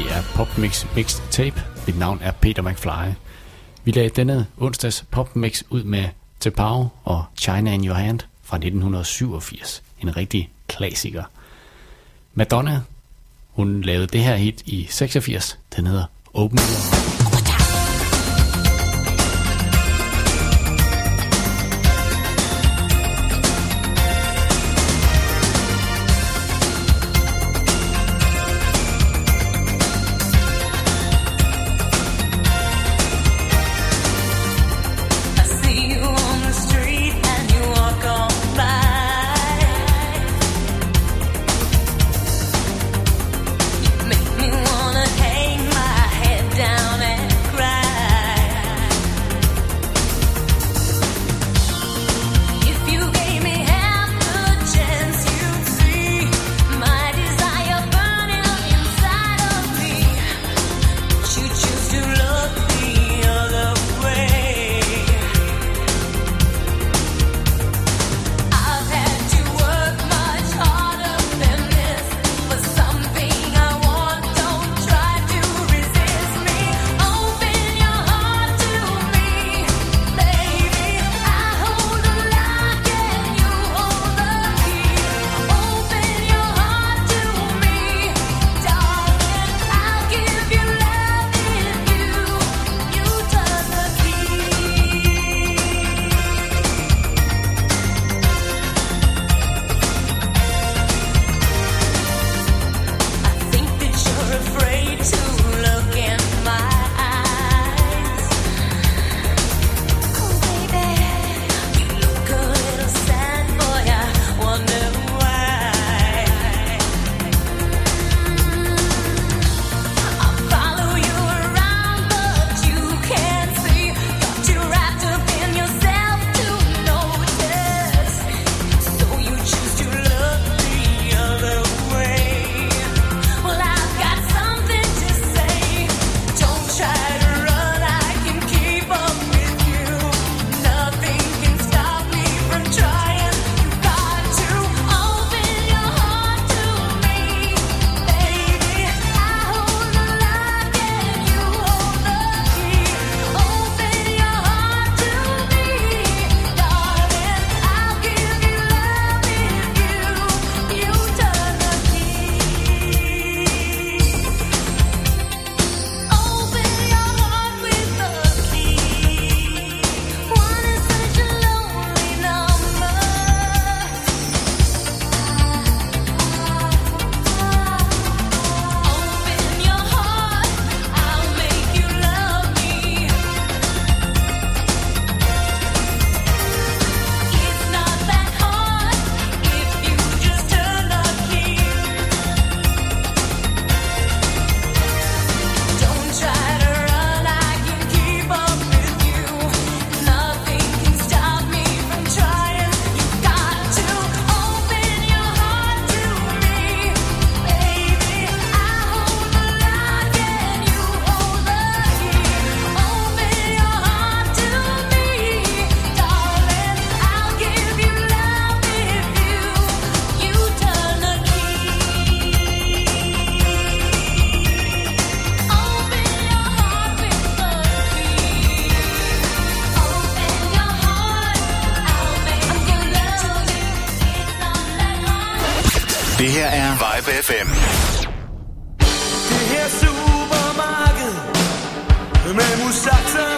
Det er PopMix Mixed Tape. Mit navn er Peter McFly. Vi lagde denne onsdags PopMix ud med Te Pau og China in Your Hand fra 1987. En rigtig klassiker. Madonna, hun lavede det her hit i 86. Den hedder Open Your Her er Vibe FM. Det her supermarked med musakser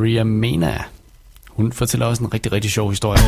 Maria Mena. Hun fortæller også en rigtig, rigtig sjov historie.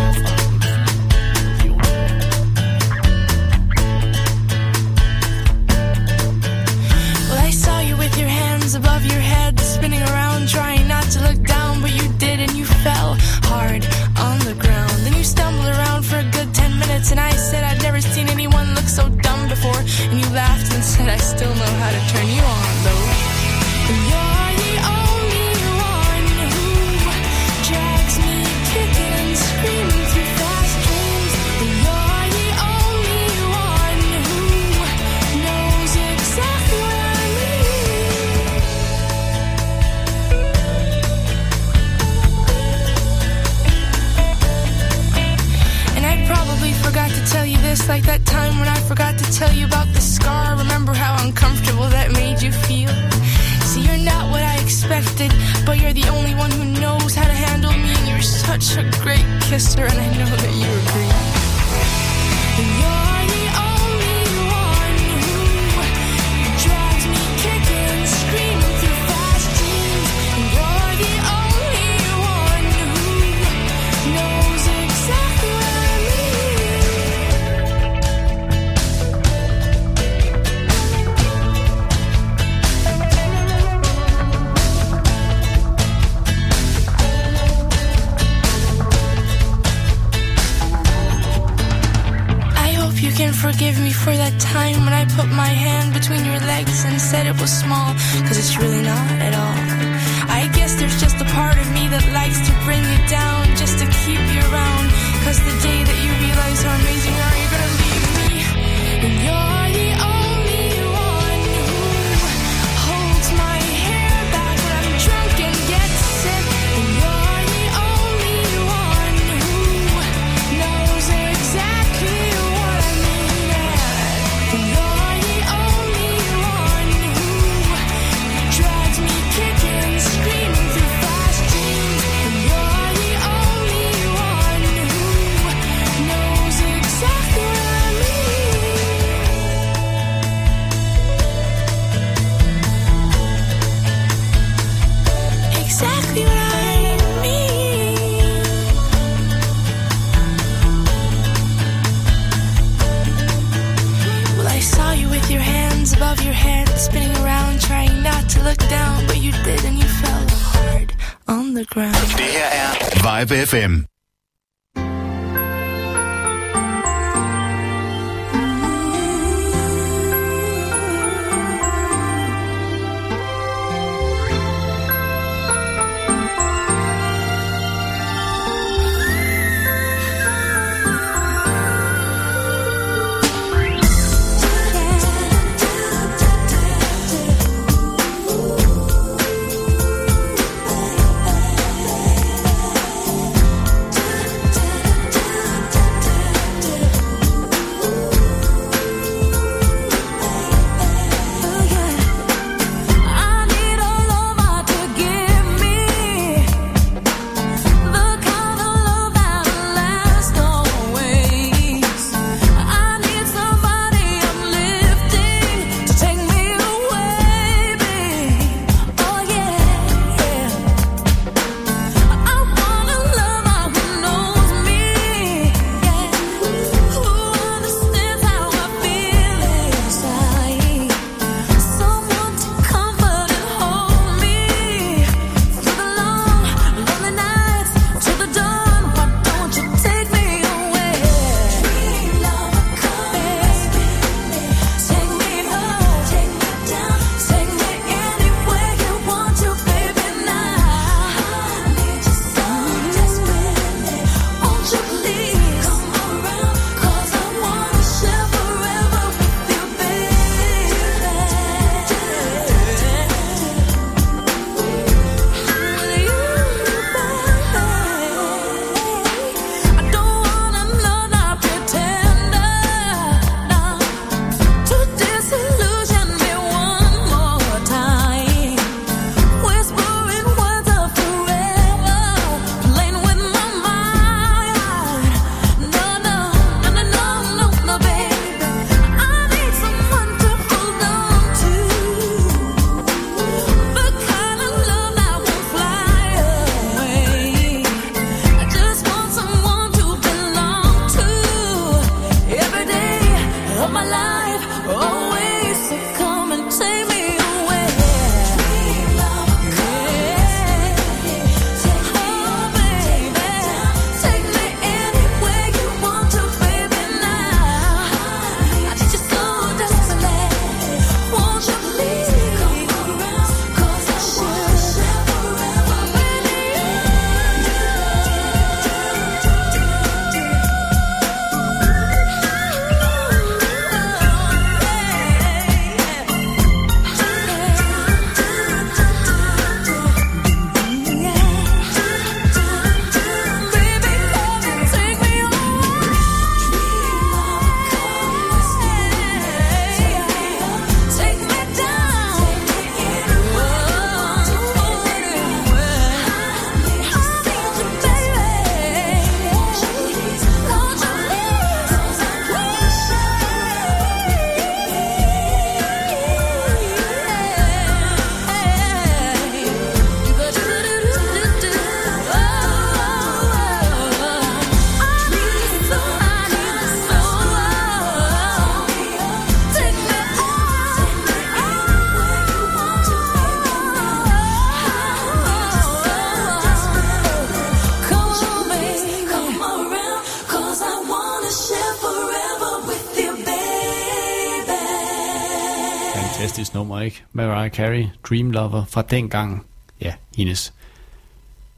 Carey, Dream Lover, fra dengang, ja, hendes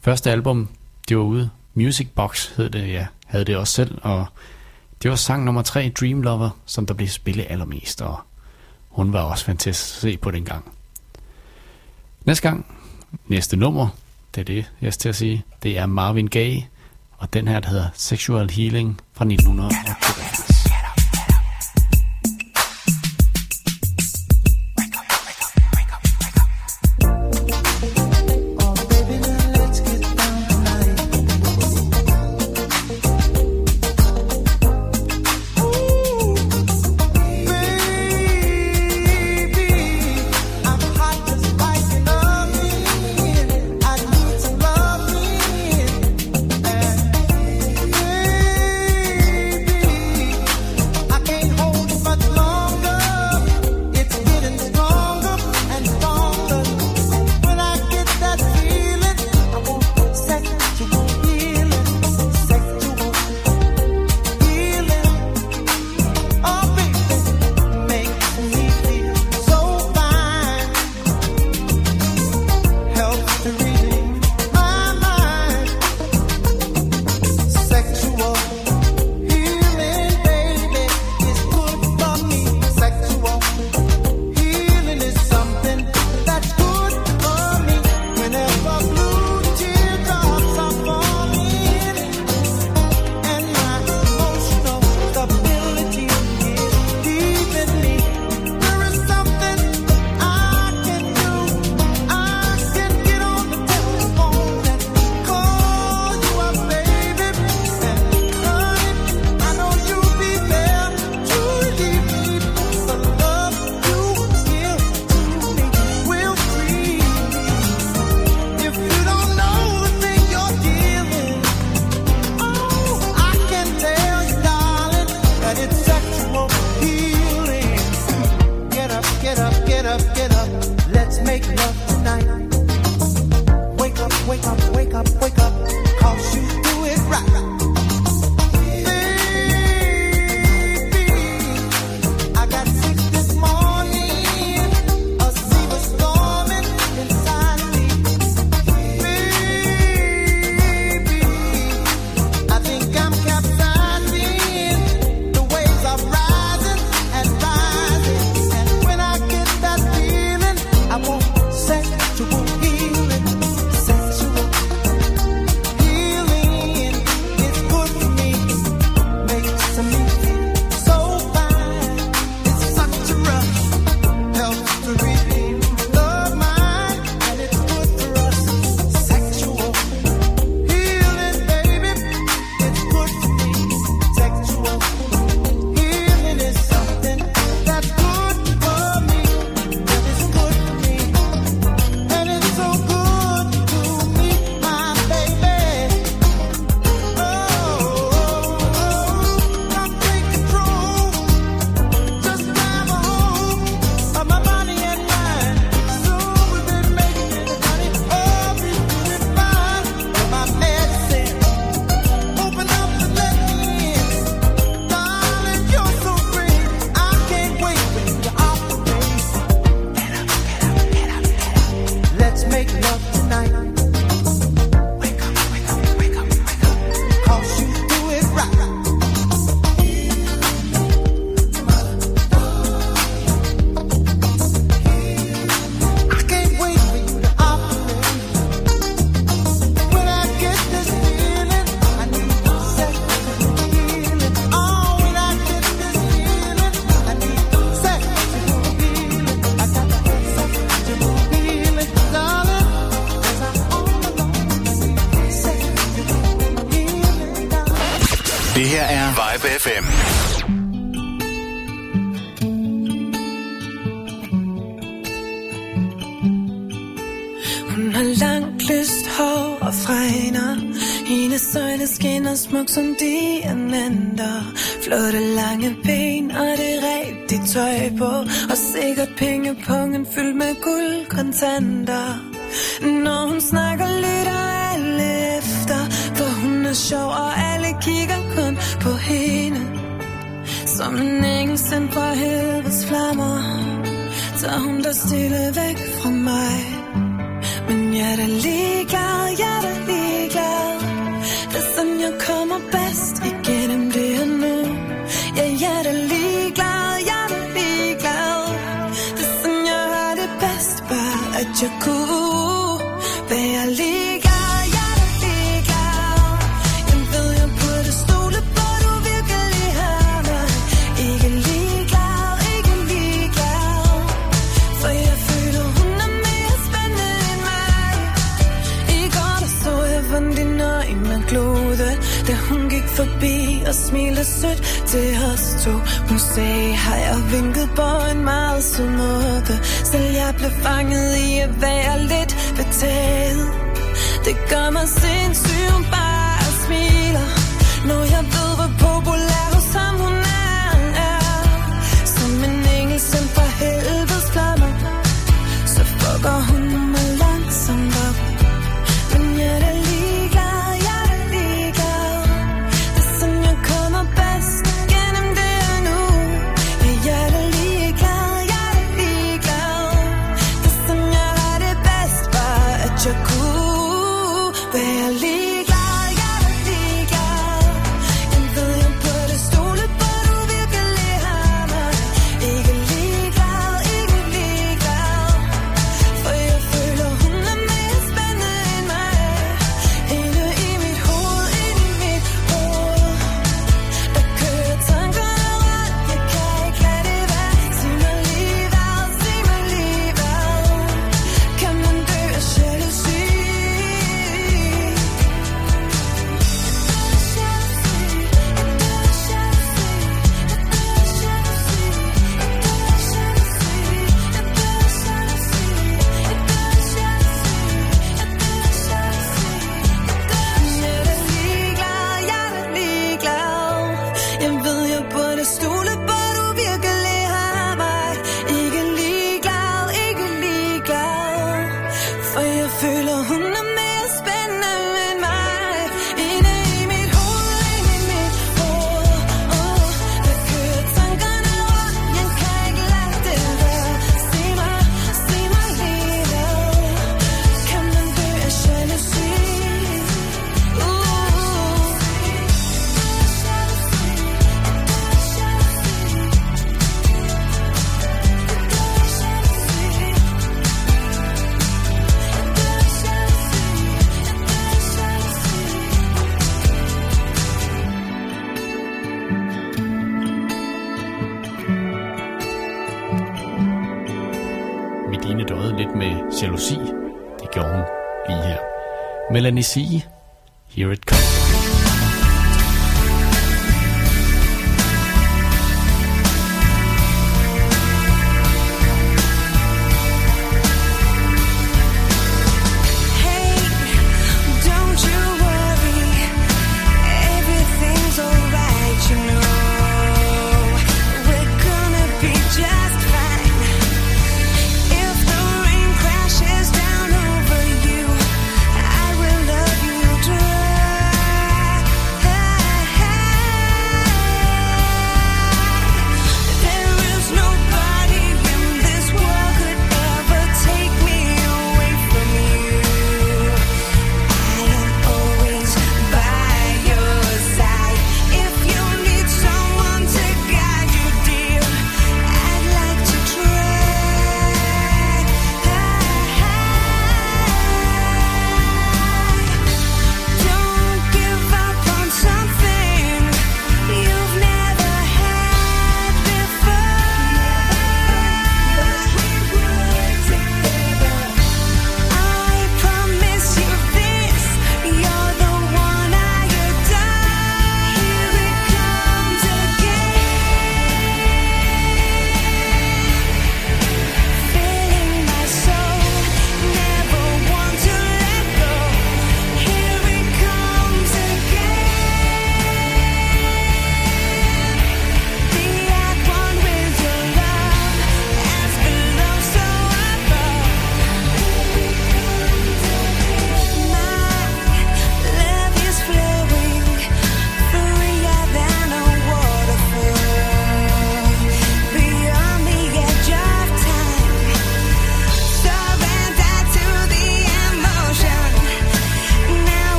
første album, det var ude. Music Box hed det, ja, havde det også selv, og det var sang nummer tre, Dream Lover, som der blev spillet allermest, og hun var også fantastisk at se på den gang. Næste gang, næste nummer, det er det, jeg skal til at sige, det er Marvin Gaye, og den her, der hedder Sexual Healing fra 1900. fra hende Hendes øjne skinner smuk som diamanter. Flotte lange ben og det rigtige tøj på. Og sikkert pengepungen fyldt med guldkontanter. Når hun snakker lytter alle efter. For hun er sjov og alle kigger kun på hende. Som en engel sendt fra helvedes flammer. Tager hun dig stille væk fra mig. 열은 네가 열은 sag har jeg vinket på en meget sød måde. Selv jeg blev fanget i at være lidt betaget. Det gør mig sindssygt bare smiler Når jeg ved, hvor populær Al-Anisi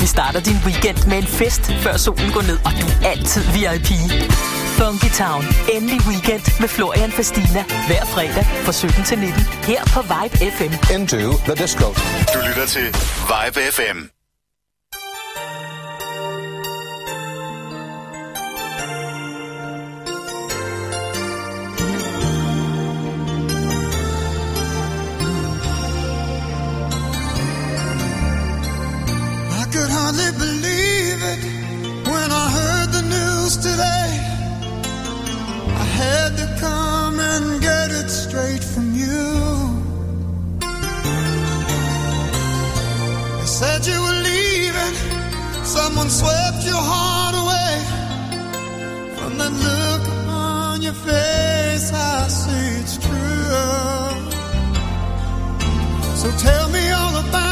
Vi starter din weekend med en fest, før solen går ned, og du er altid VIP. Funky Town. Endelig weekend med Florian Fastina. Hver fredag fra 17 til 19. Her på Vibe FM. Into the disco. Du lytter til Vibe FM. Could hardly believe it when I heard the news today. I had to come and get it straight from you. They said you were leaving, someone swept your heart away. From that look on your face, I see it's true. So tell me all about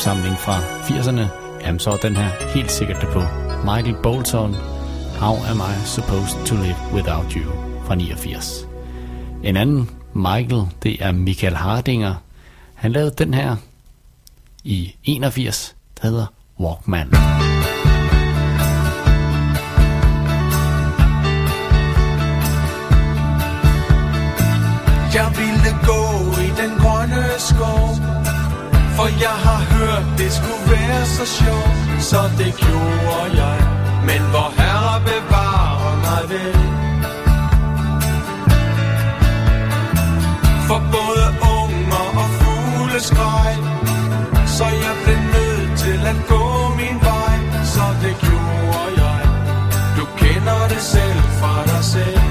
popsamling fra 80'erne, jamen så er den her helt sikkert det på. Michael Bolton, How Am I Supposed to Live Without You fra 89. En anden Michael, det er Michael Hardinger. Han lavede den her i 81, der hedder Walkman. Walkman. Jeg ville gå i den grønne skov for jeg har hørt, det skulle være så sjovt Så det gjorde jeg. Men hvor herre bevarer mig vel. For både unger og fugle skreg Så jeg blev nødt til at gå min vej Så det gjorde jeg. Du kender det selv fra dig selv.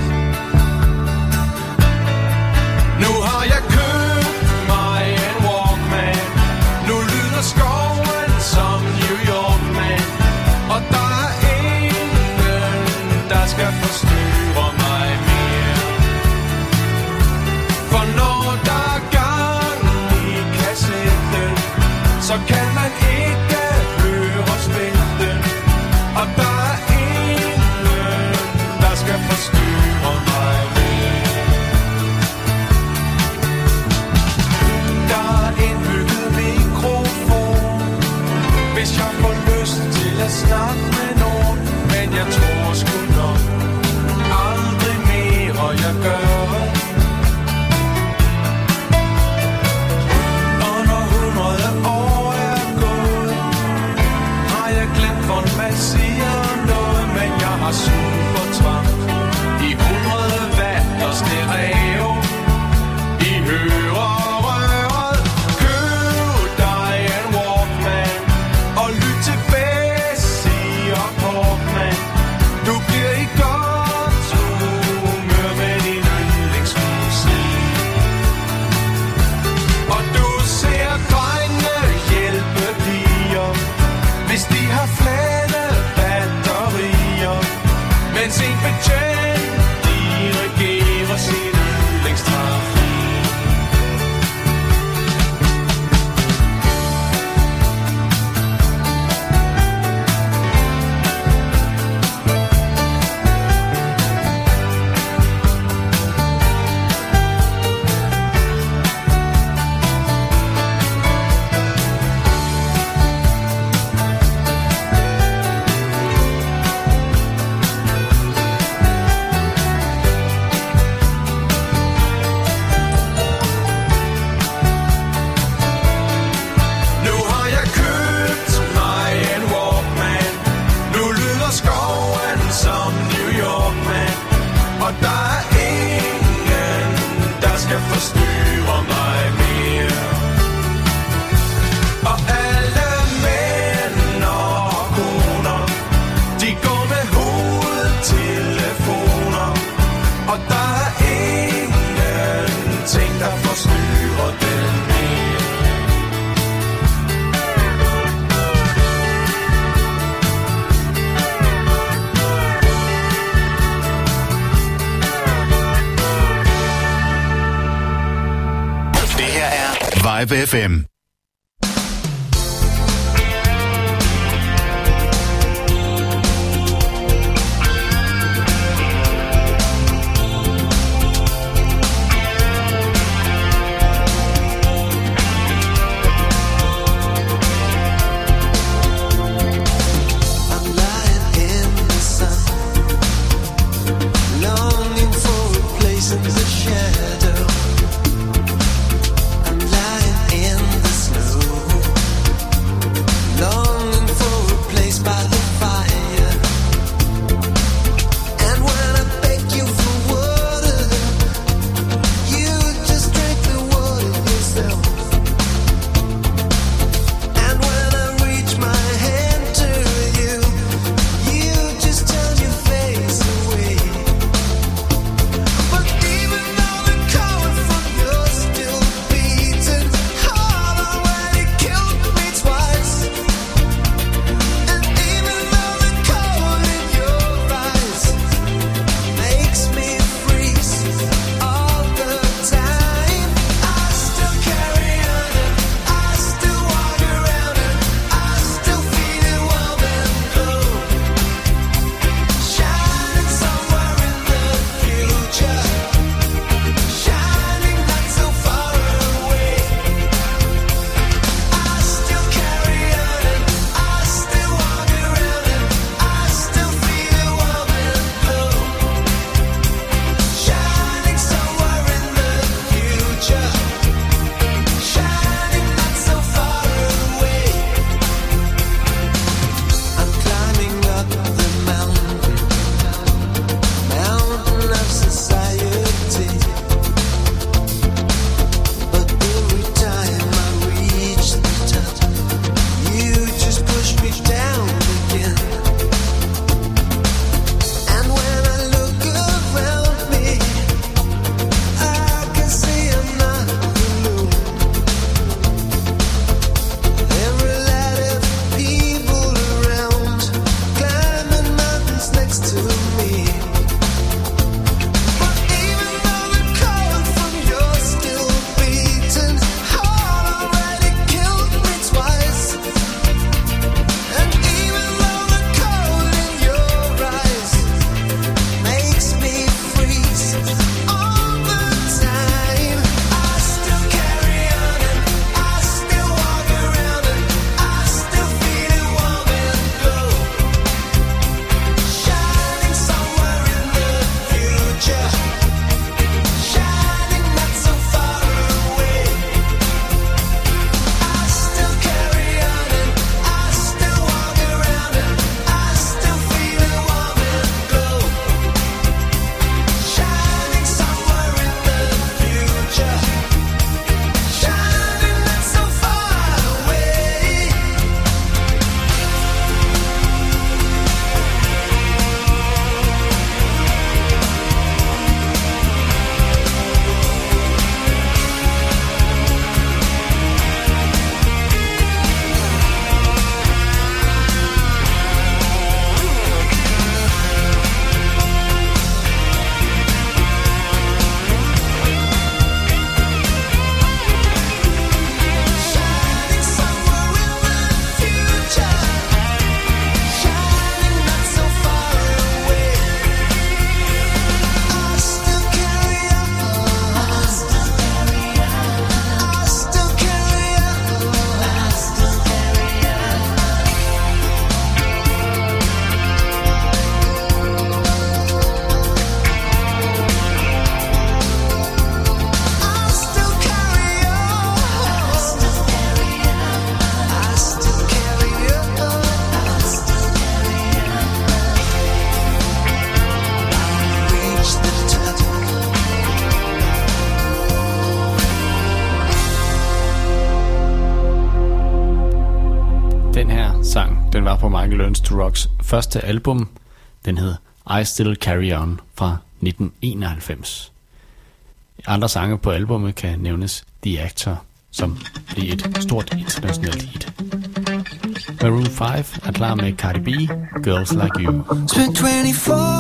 FFM. Første album. Den hed I Still Carry On fra 1991. Andre sange på albumet kan nævnes The Actor, som blev et stort internationalt hit. Maroon 5 er klar med Cardi B, Girls Like You. Spent 24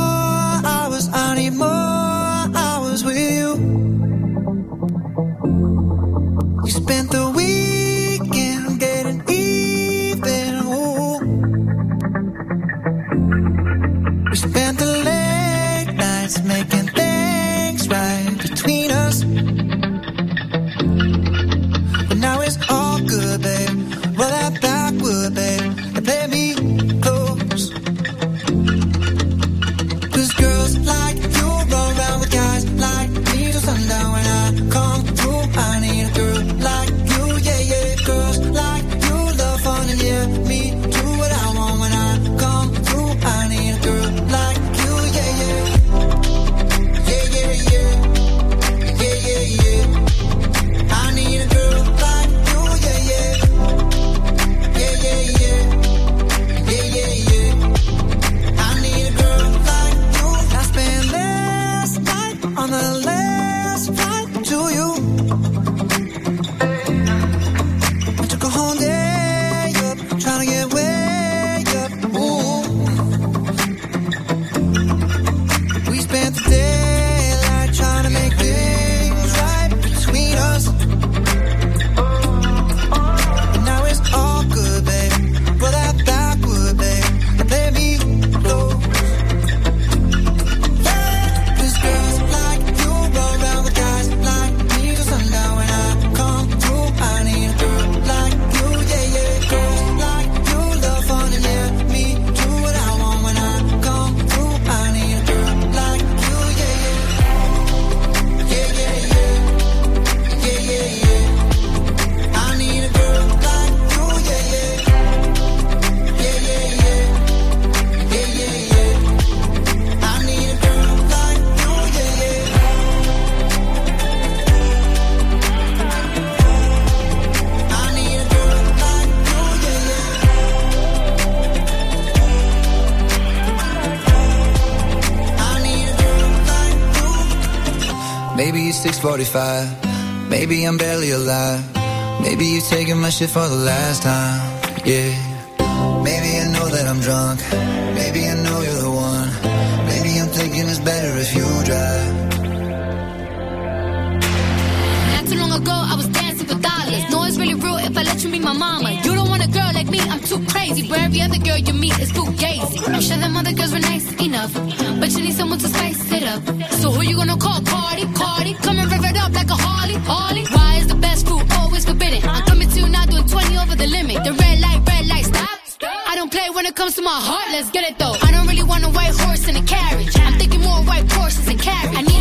6:45. Maybe I'm barely alive. Maybe you're taking my shit for the last time. Yeah. Maybe I know that I'm drunk. Maybe I know you're the one. Maybe I'm thinking it's better if you drive. Not too long ago, I was dancing for dollars. No, it's really real if I let you meet my mama. You don't want a girl like me, I'm too crazy. Where every other girl you meet is fugazi. I'm sure them other girls were nice enough, but you need someone to spice it up. So who you gonna call? Cardi, Cardi. Come and rev it up like a Harley, Harley. Why is the best food always forbidden? I'm coming to you now doing 20 over the limit. The red light, red light, stop. I don't play when it comes to my heart, let's get it though. I don't really want a white horse in a carriage. I'm thinking more white horses and carriage.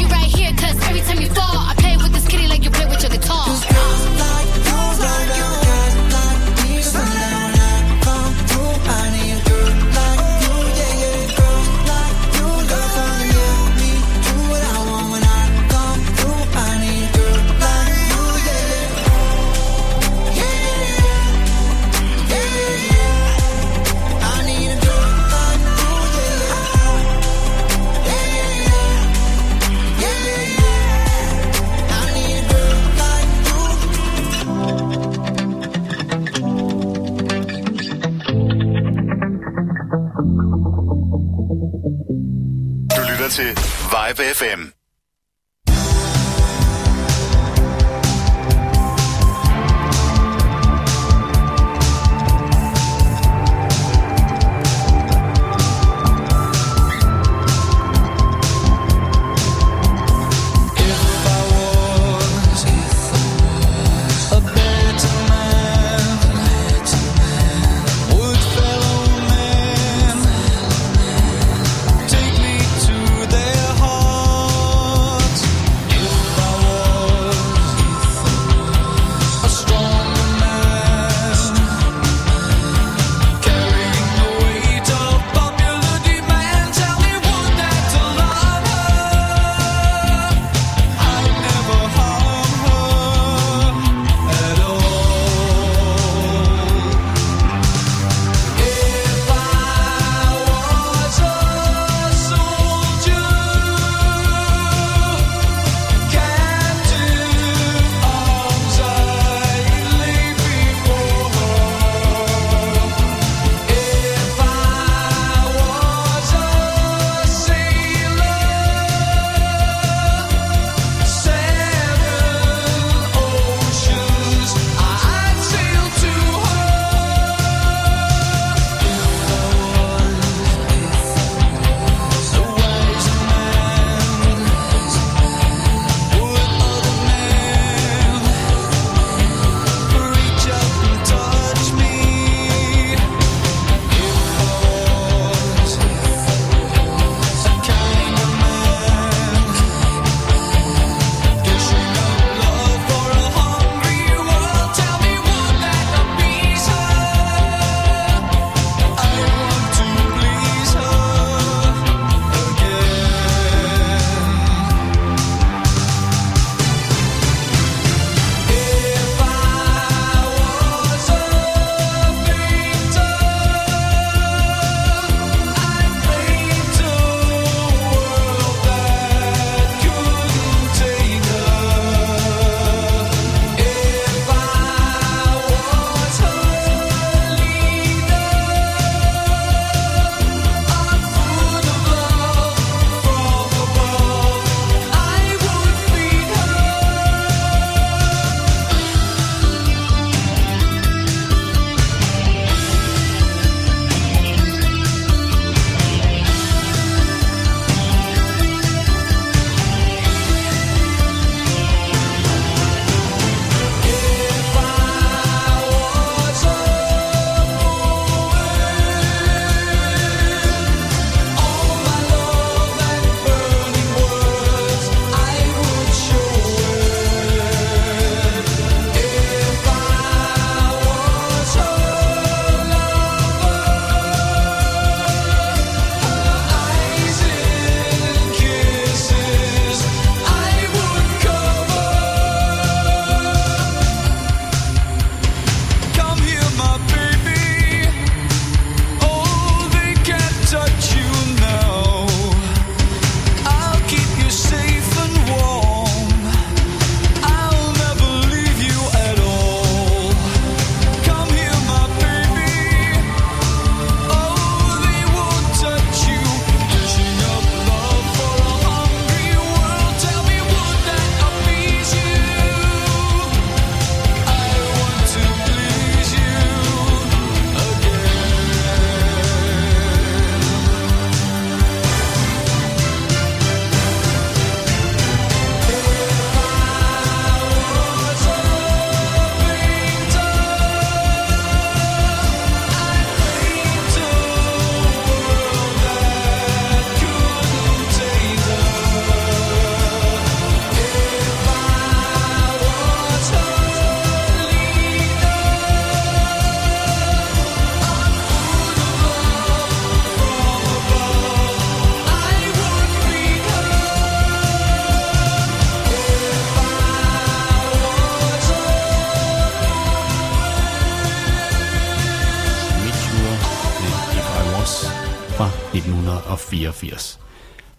fra 1984.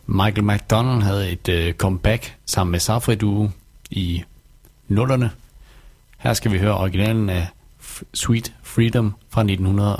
Michael McDonald havde et øh, comeback sammen med Safri Duo i nullerne. Her skal vi høre originalen af Sweet Freedom fra 1900.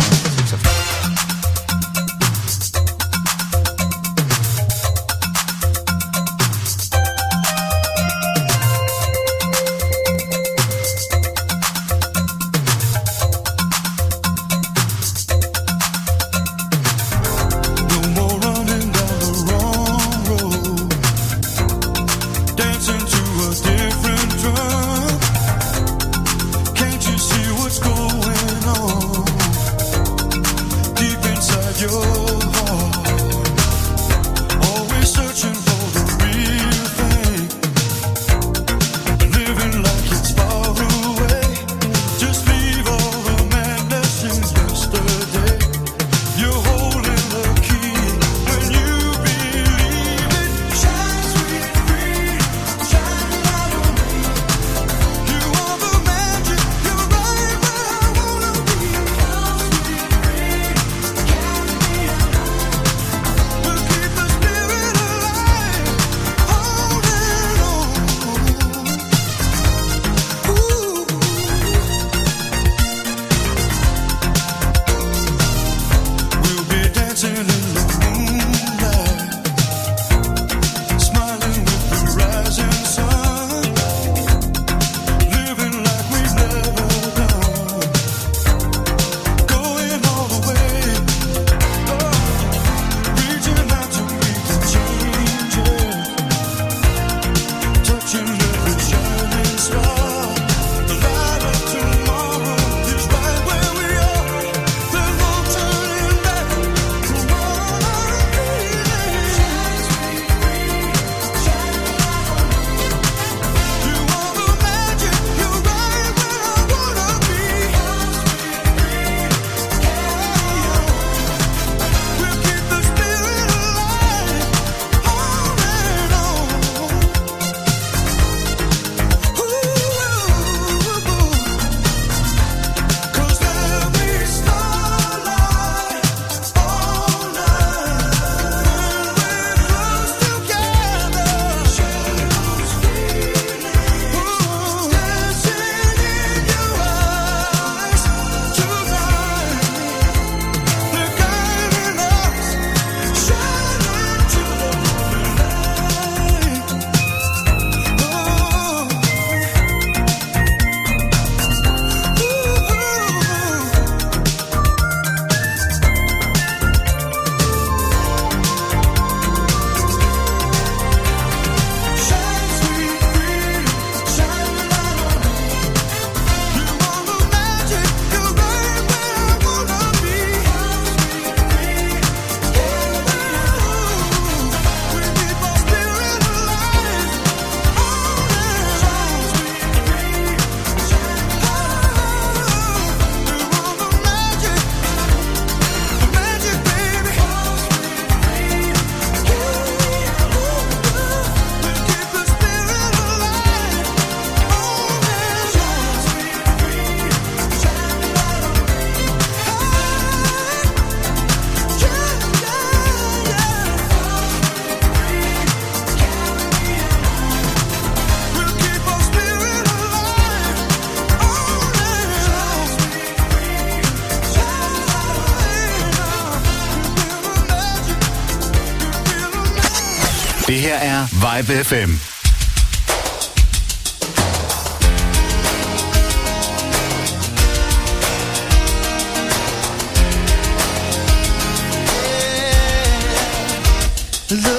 Vibe FM. Yeah.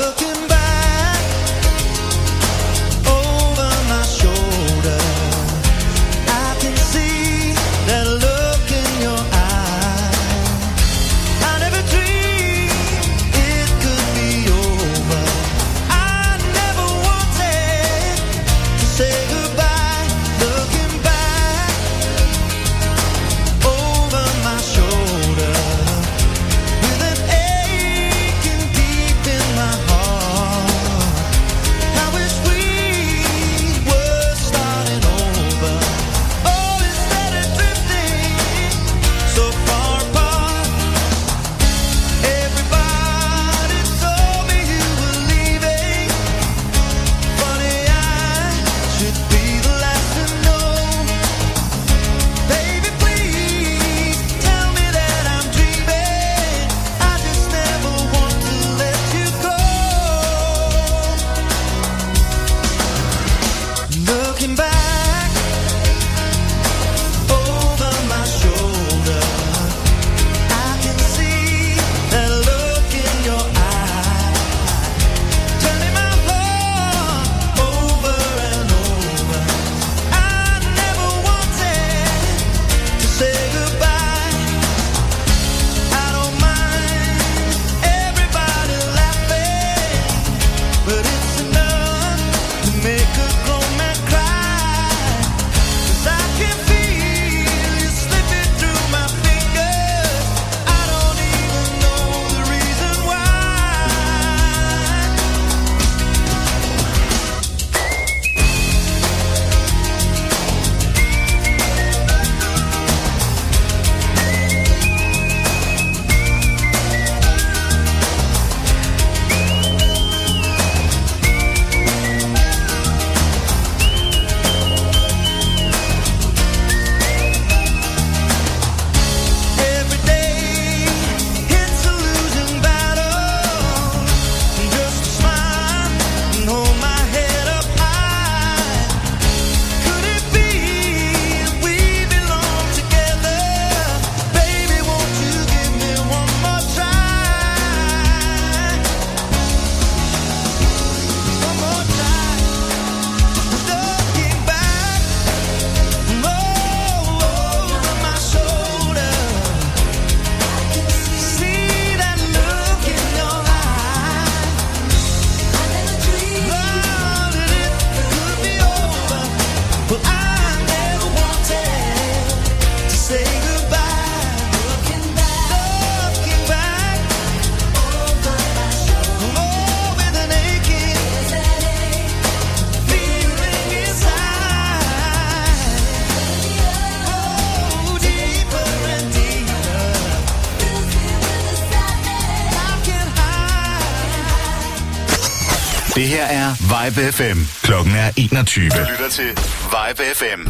Det her er Vibe FM. Klokken er 21. Du lytter til Vibe FM.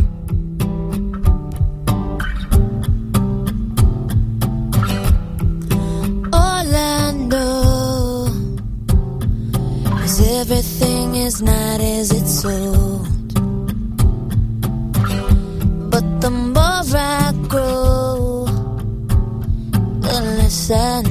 Orlando Cause everything is not as it's sold But the more I grow The less I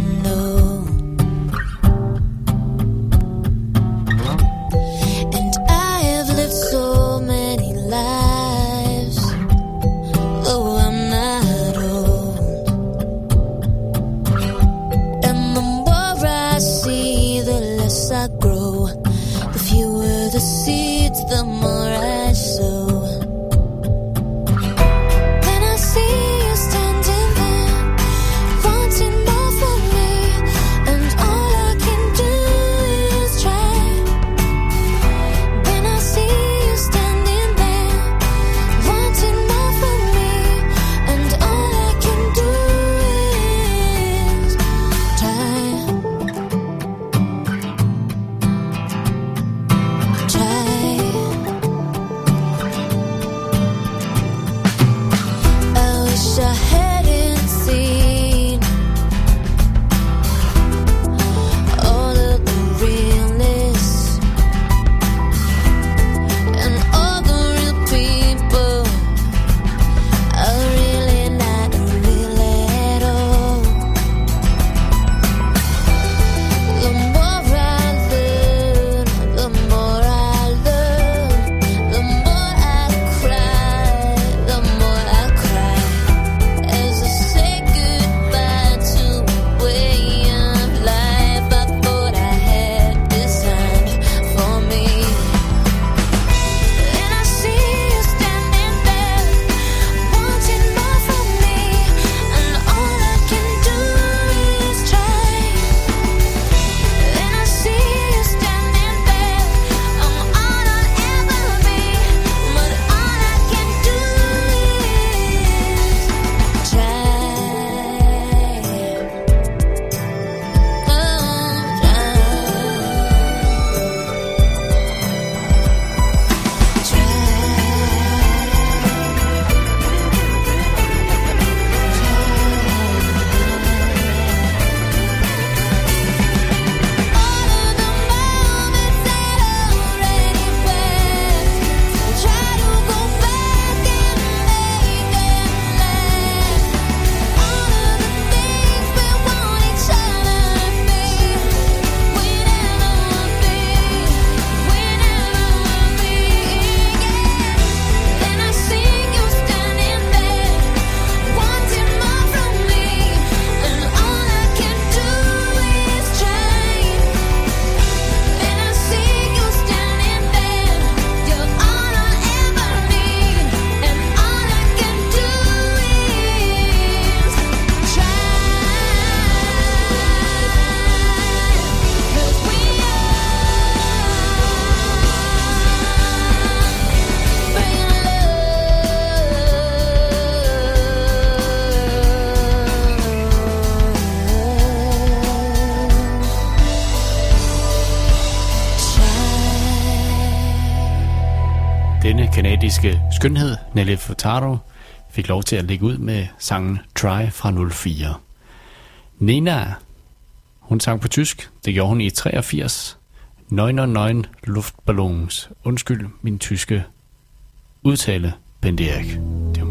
ene kanadiske skønhed, Nelly Furtado, fik lov til at ligge ud med sangen Try fra 04. Nina, hun sang på tysk, det gjorde hun i 83. 99 Luftballons. Undskyld min tyske udtale, Bent Det var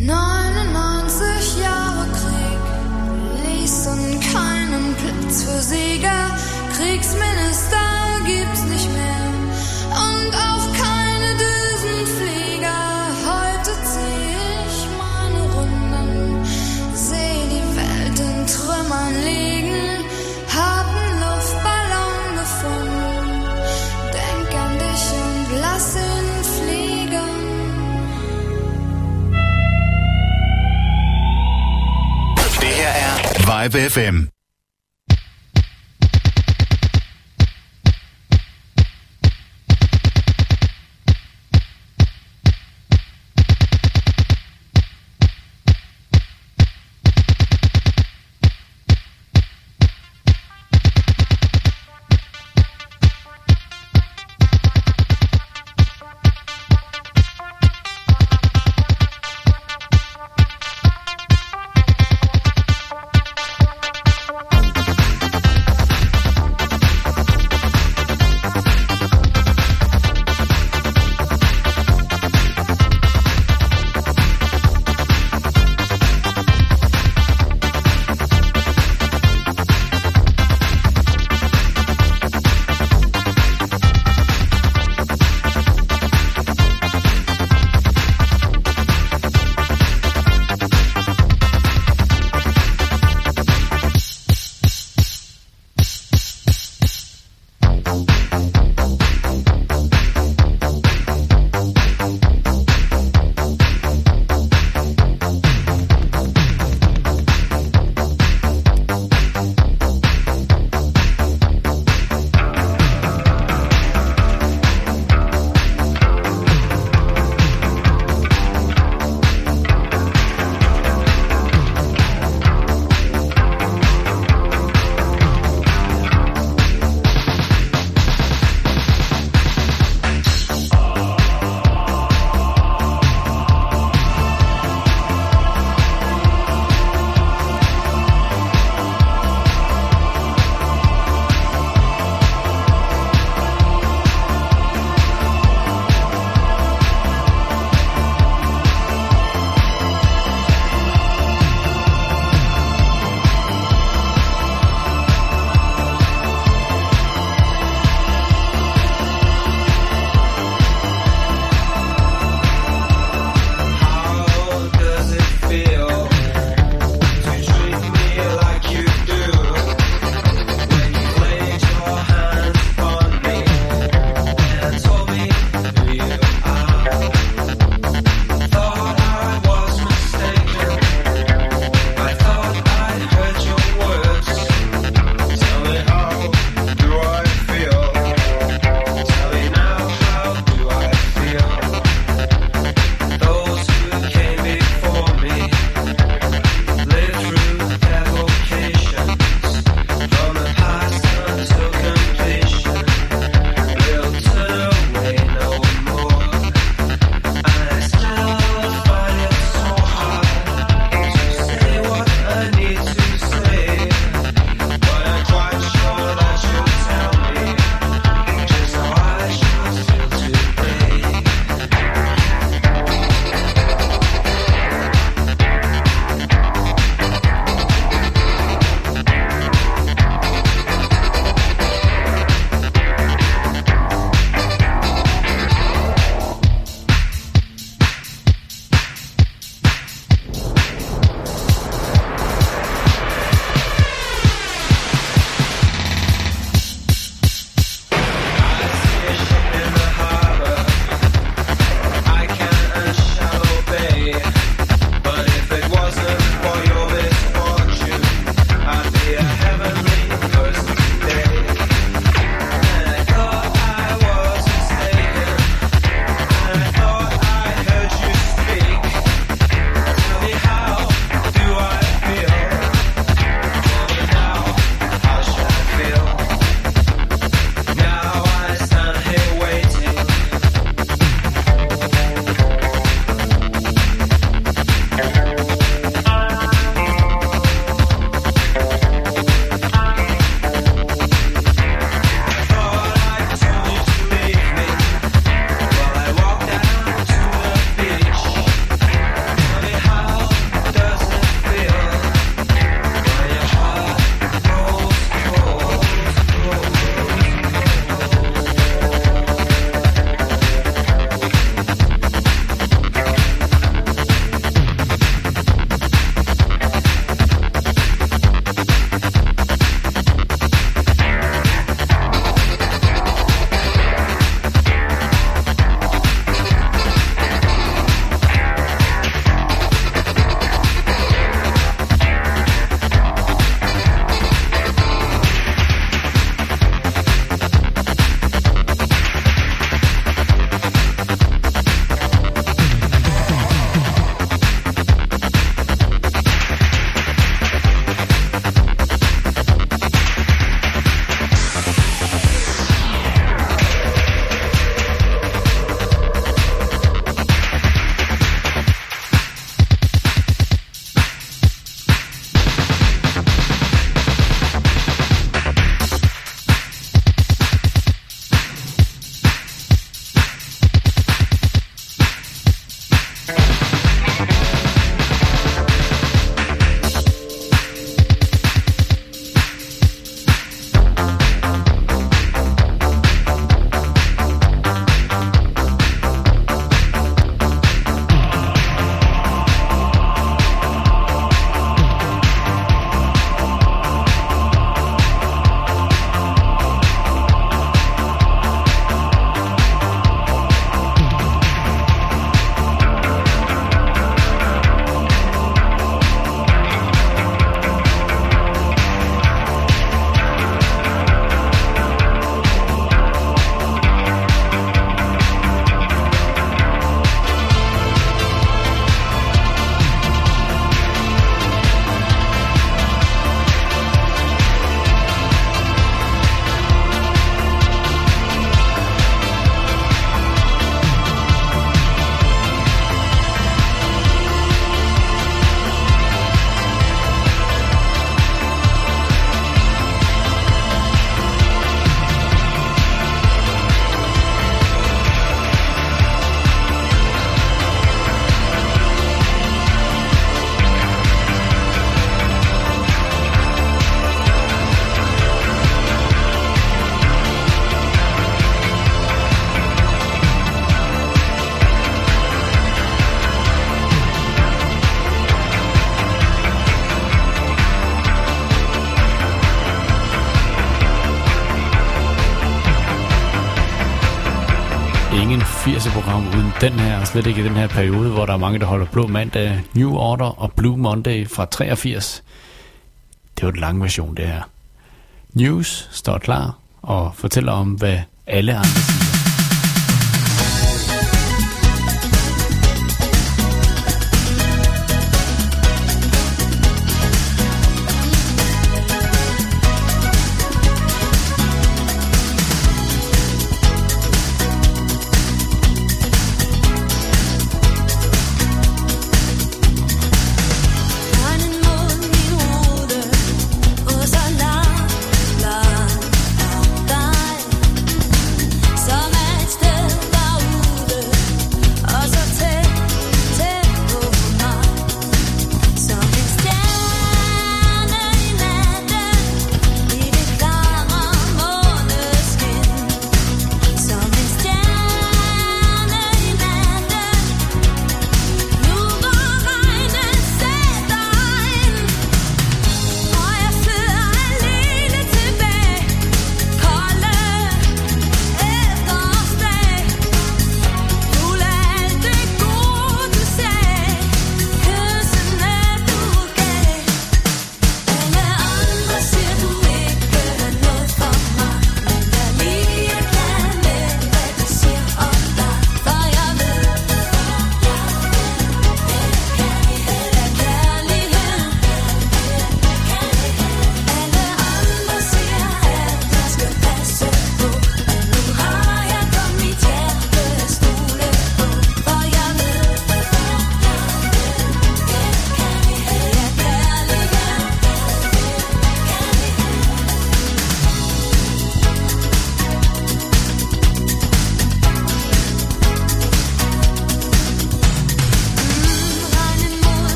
99 Jahre Krieg ließen keinen Platz für Sieger, Kriegsminister. Live FM. den her, og slet ikke i den her periode, hvor der er mange, der holder Blå Mandag, New Order og Blue Monday fra 83. Det var den lange version, det her. News står klar og fortæller om, hvad alle andre siger.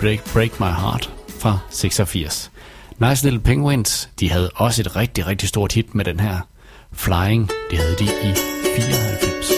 Break Break My Heart fra 86. Nice Little Penguins, de havde også et rigtig, rigtig stort hit med den her. Flying, det havde de i 94.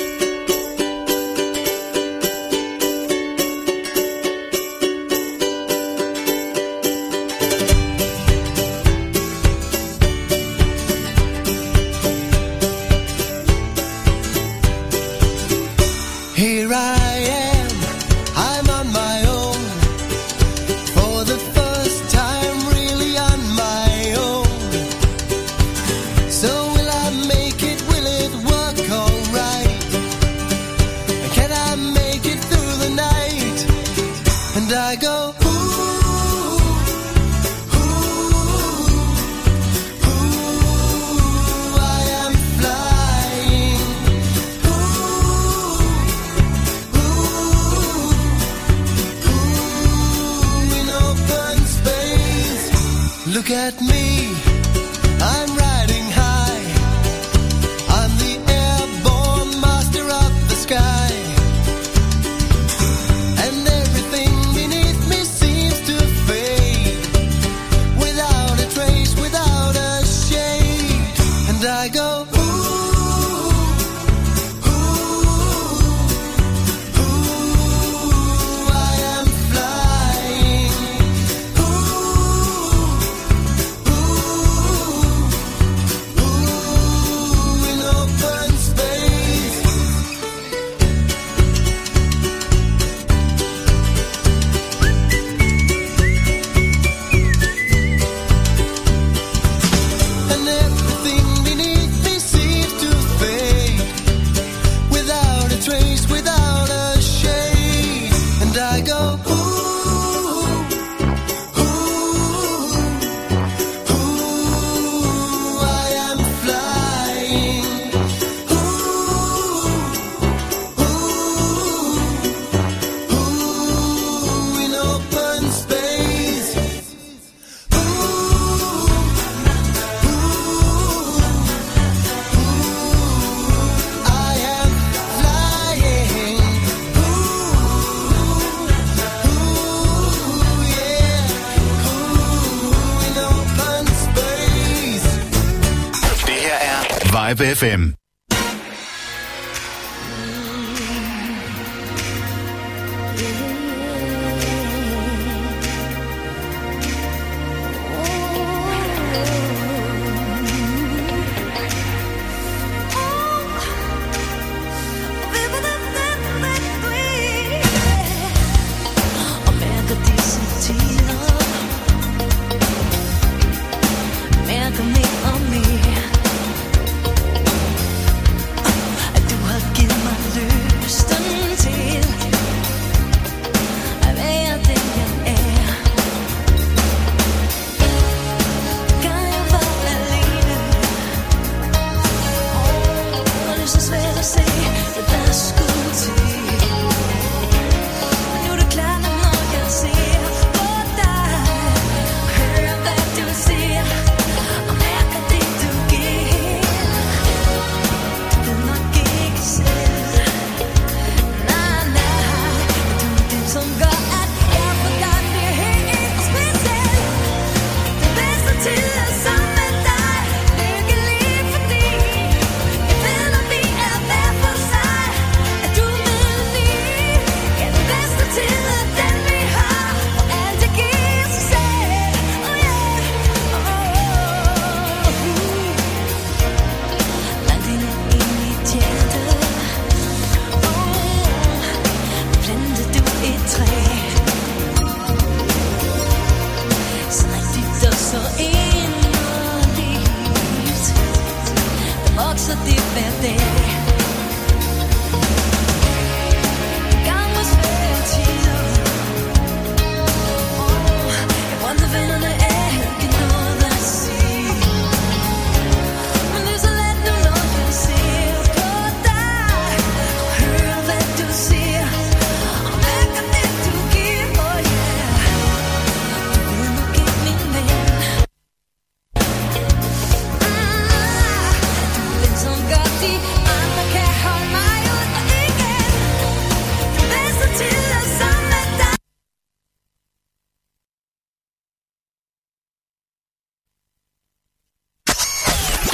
FM.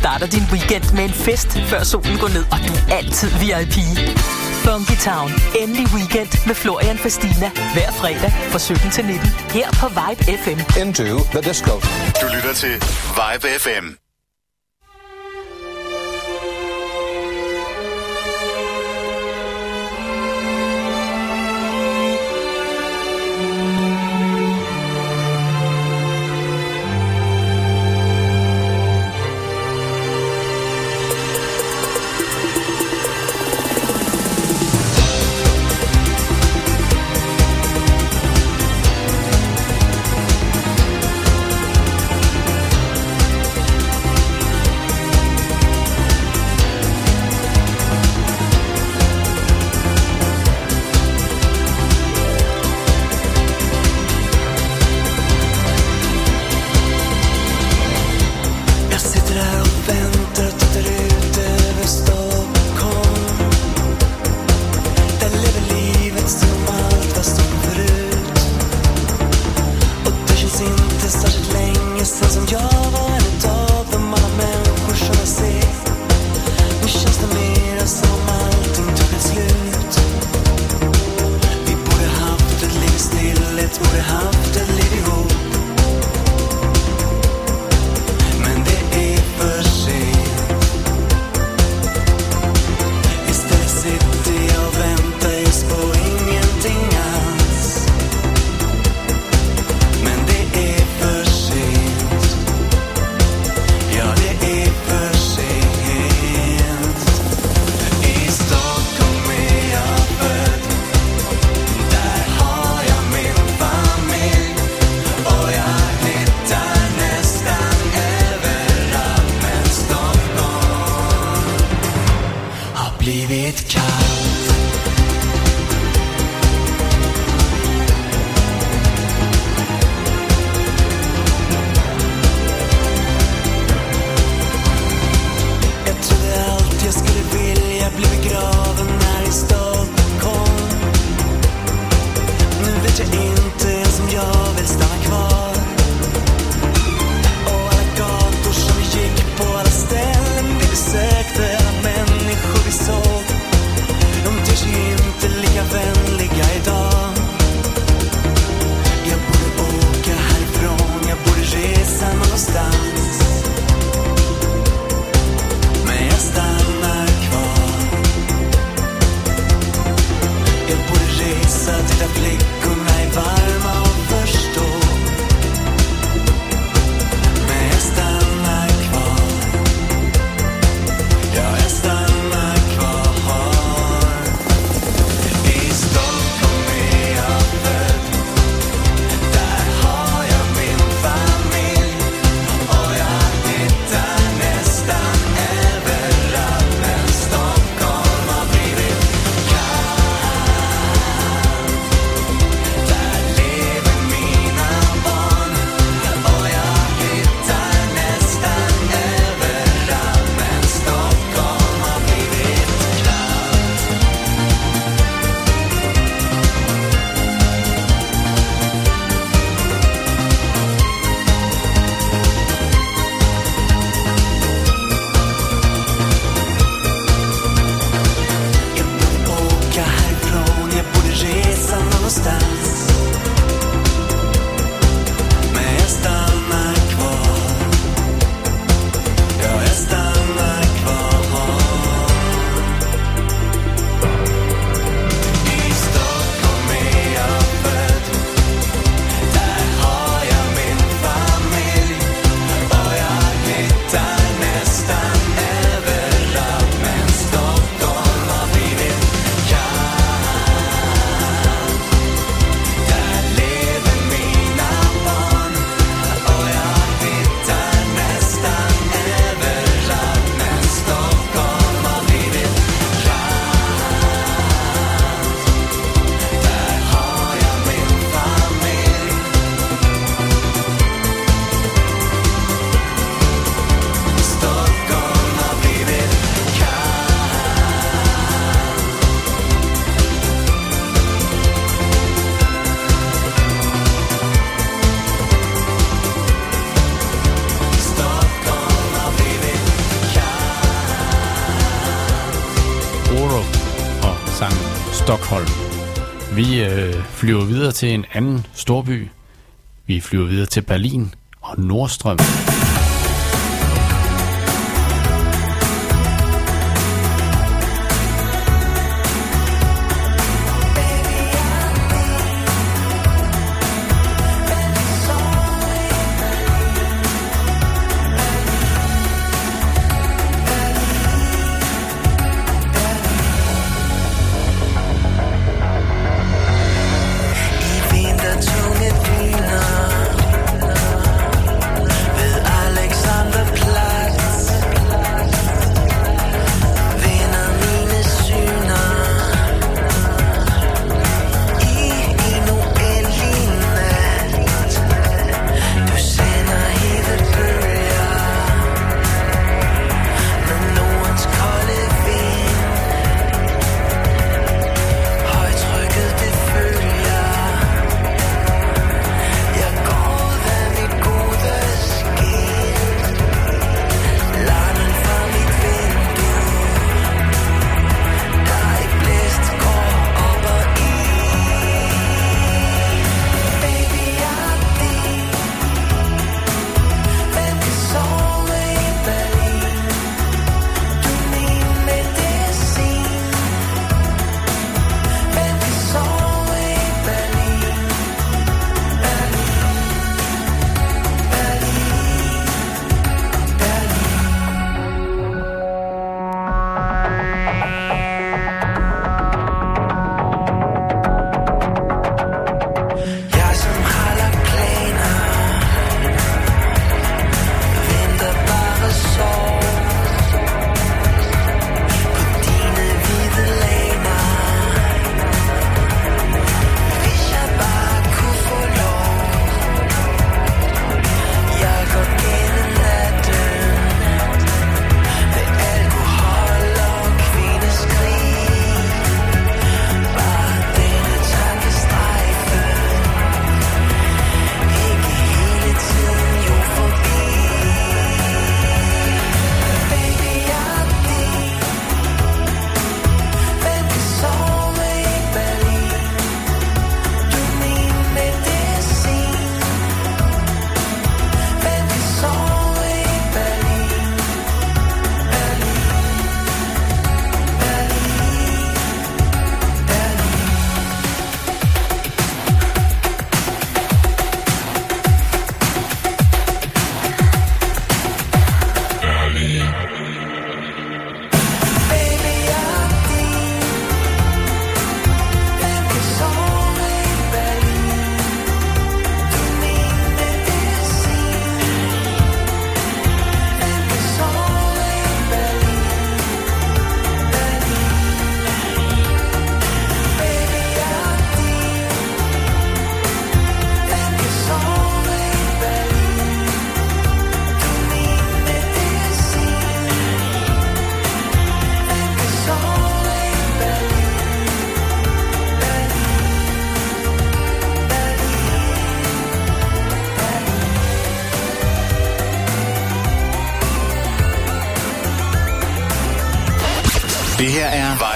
Starter din weekend med en fest, før solen går ned, og du er altid VIP. Funky Town. Endelig weekend med Florian Fastina. Hver fredag fra 17 til 19. Her på Vibe FM. Into the disco. Du lytter til Vibe FM. flyver videre til en anden storby. Vi flyver videre til Berlin og Nordstrøm.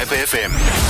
Vibe FM.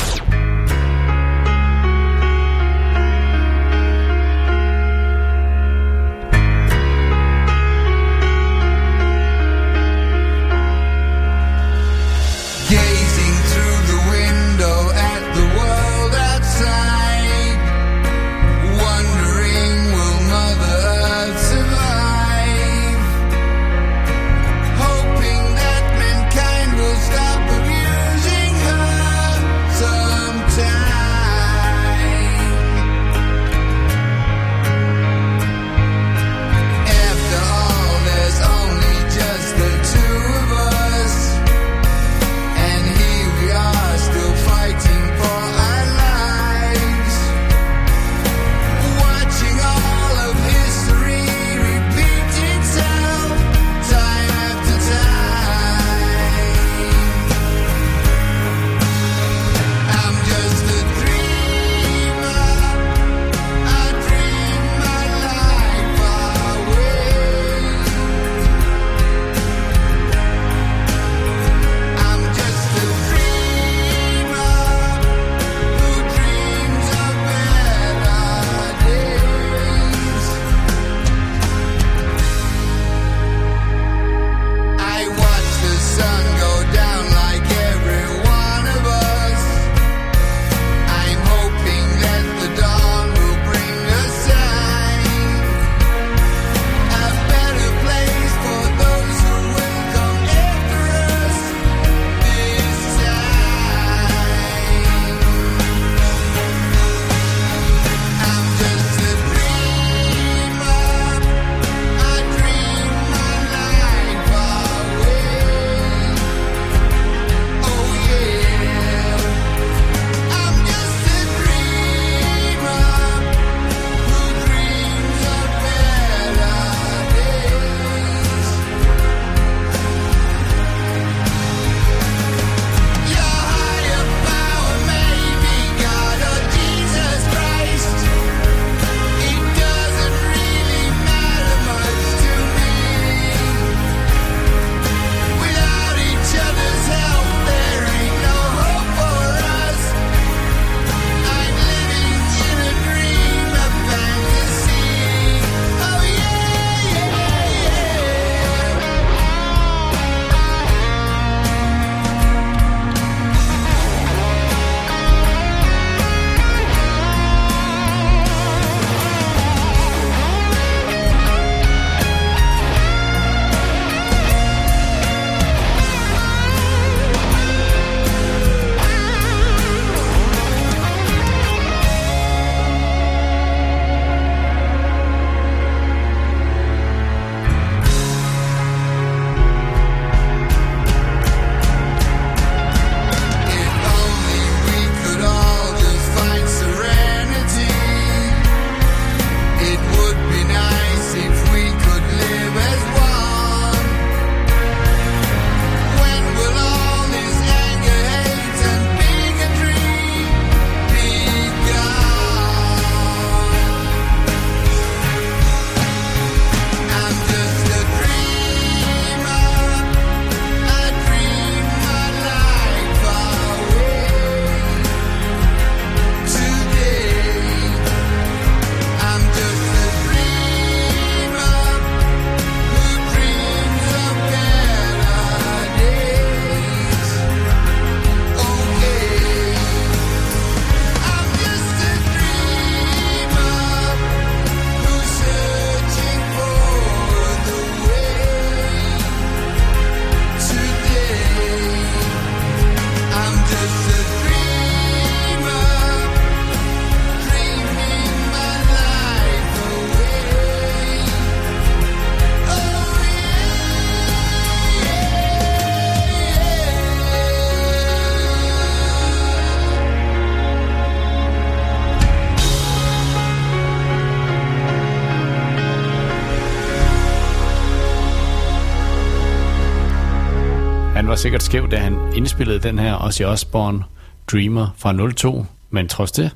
skæv, da han indspillede den her Ozzy Osbourne Dreamer fra 02, men trods det,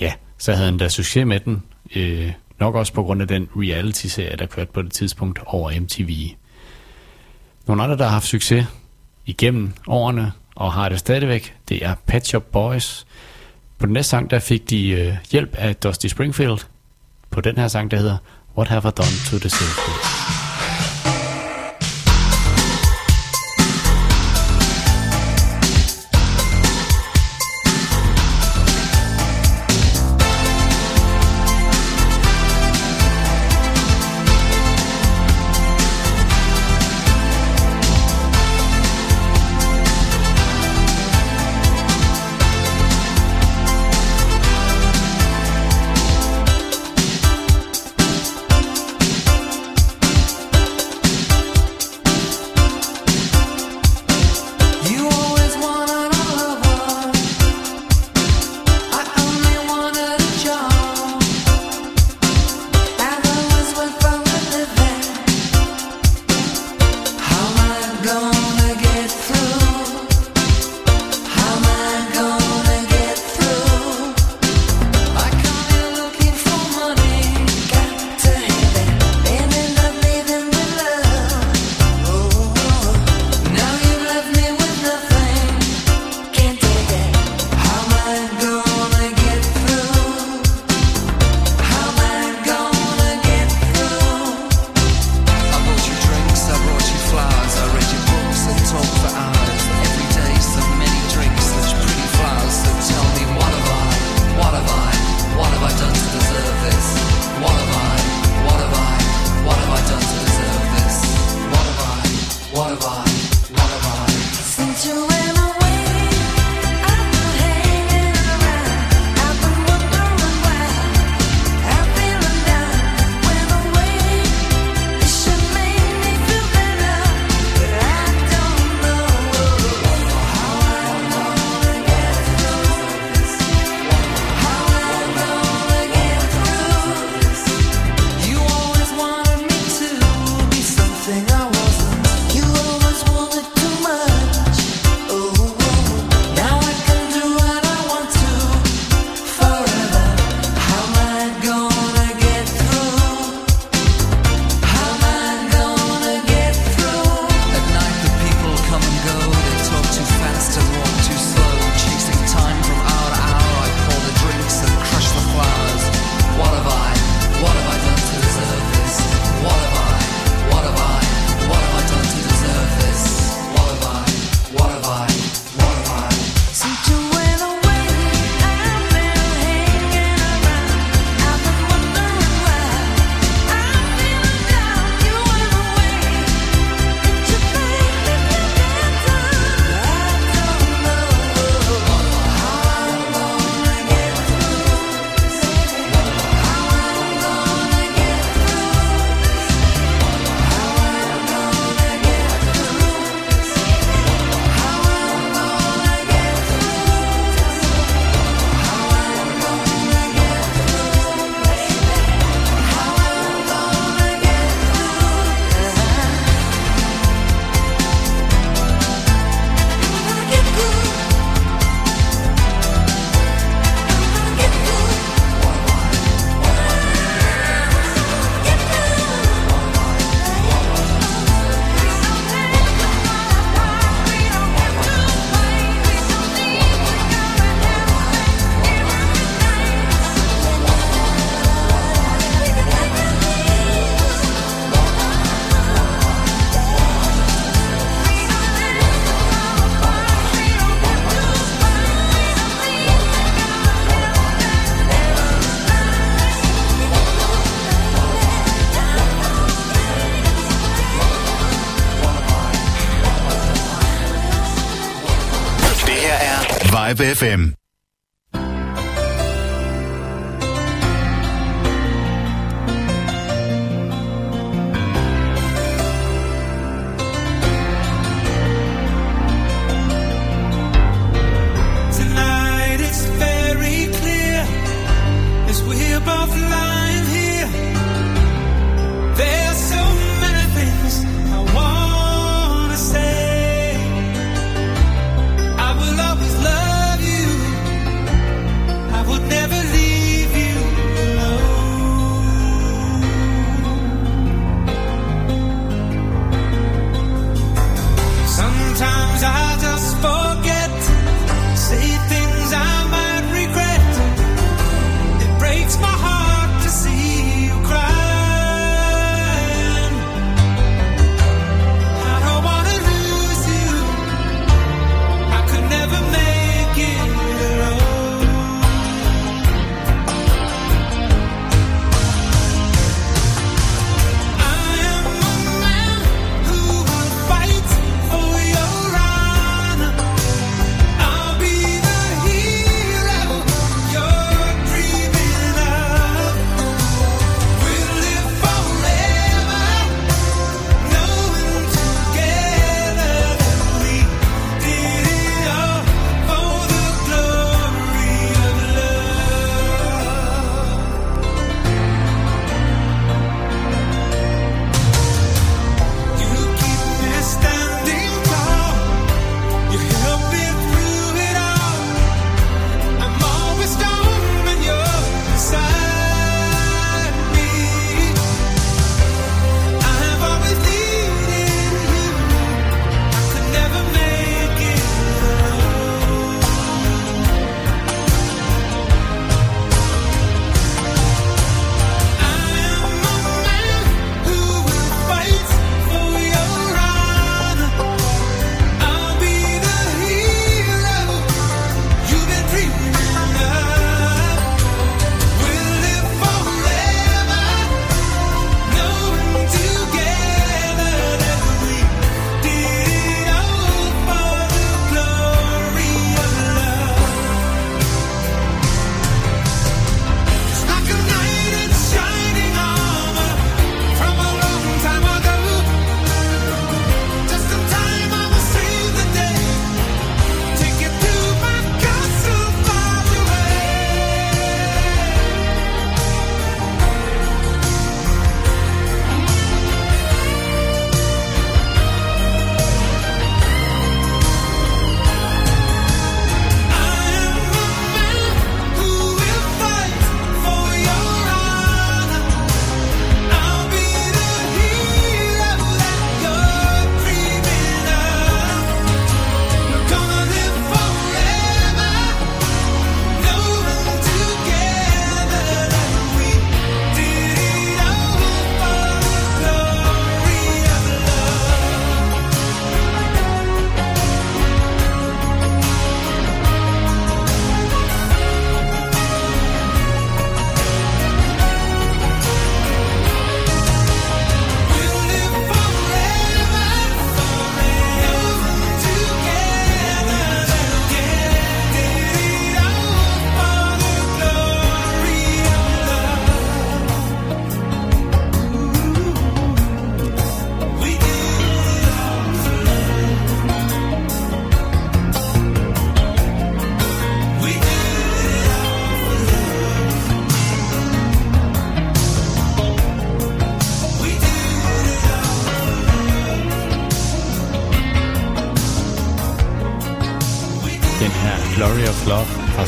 ja, så havde han da succes med den, øh, nok også på grund af den reality-serie, der kørte på det tidspunkt over MTV. Nogle andre, der har haft succes igennem årene, og har det stadigvæk, det er Pet Shop Boys. På den næste sang, der fik de øh, hjælp af Dusty Springfield, på den her sang, der hedder What Have I Done to the Surface. Live FM.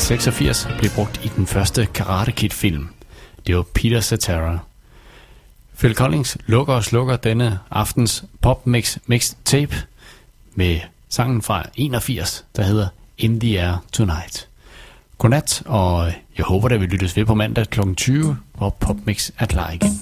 1986 blev brugt i den første Karate Kid-film. Det var Peter Cetera. Phil Collins lukker og slukker denne aftens Pop Mix Mixtape med sangen fra 81, der hedder In The Air Tonight. Godnat, og jeg håber, at vi lyttes ved på mandag kl. 20, hvor Popmix er klar igen.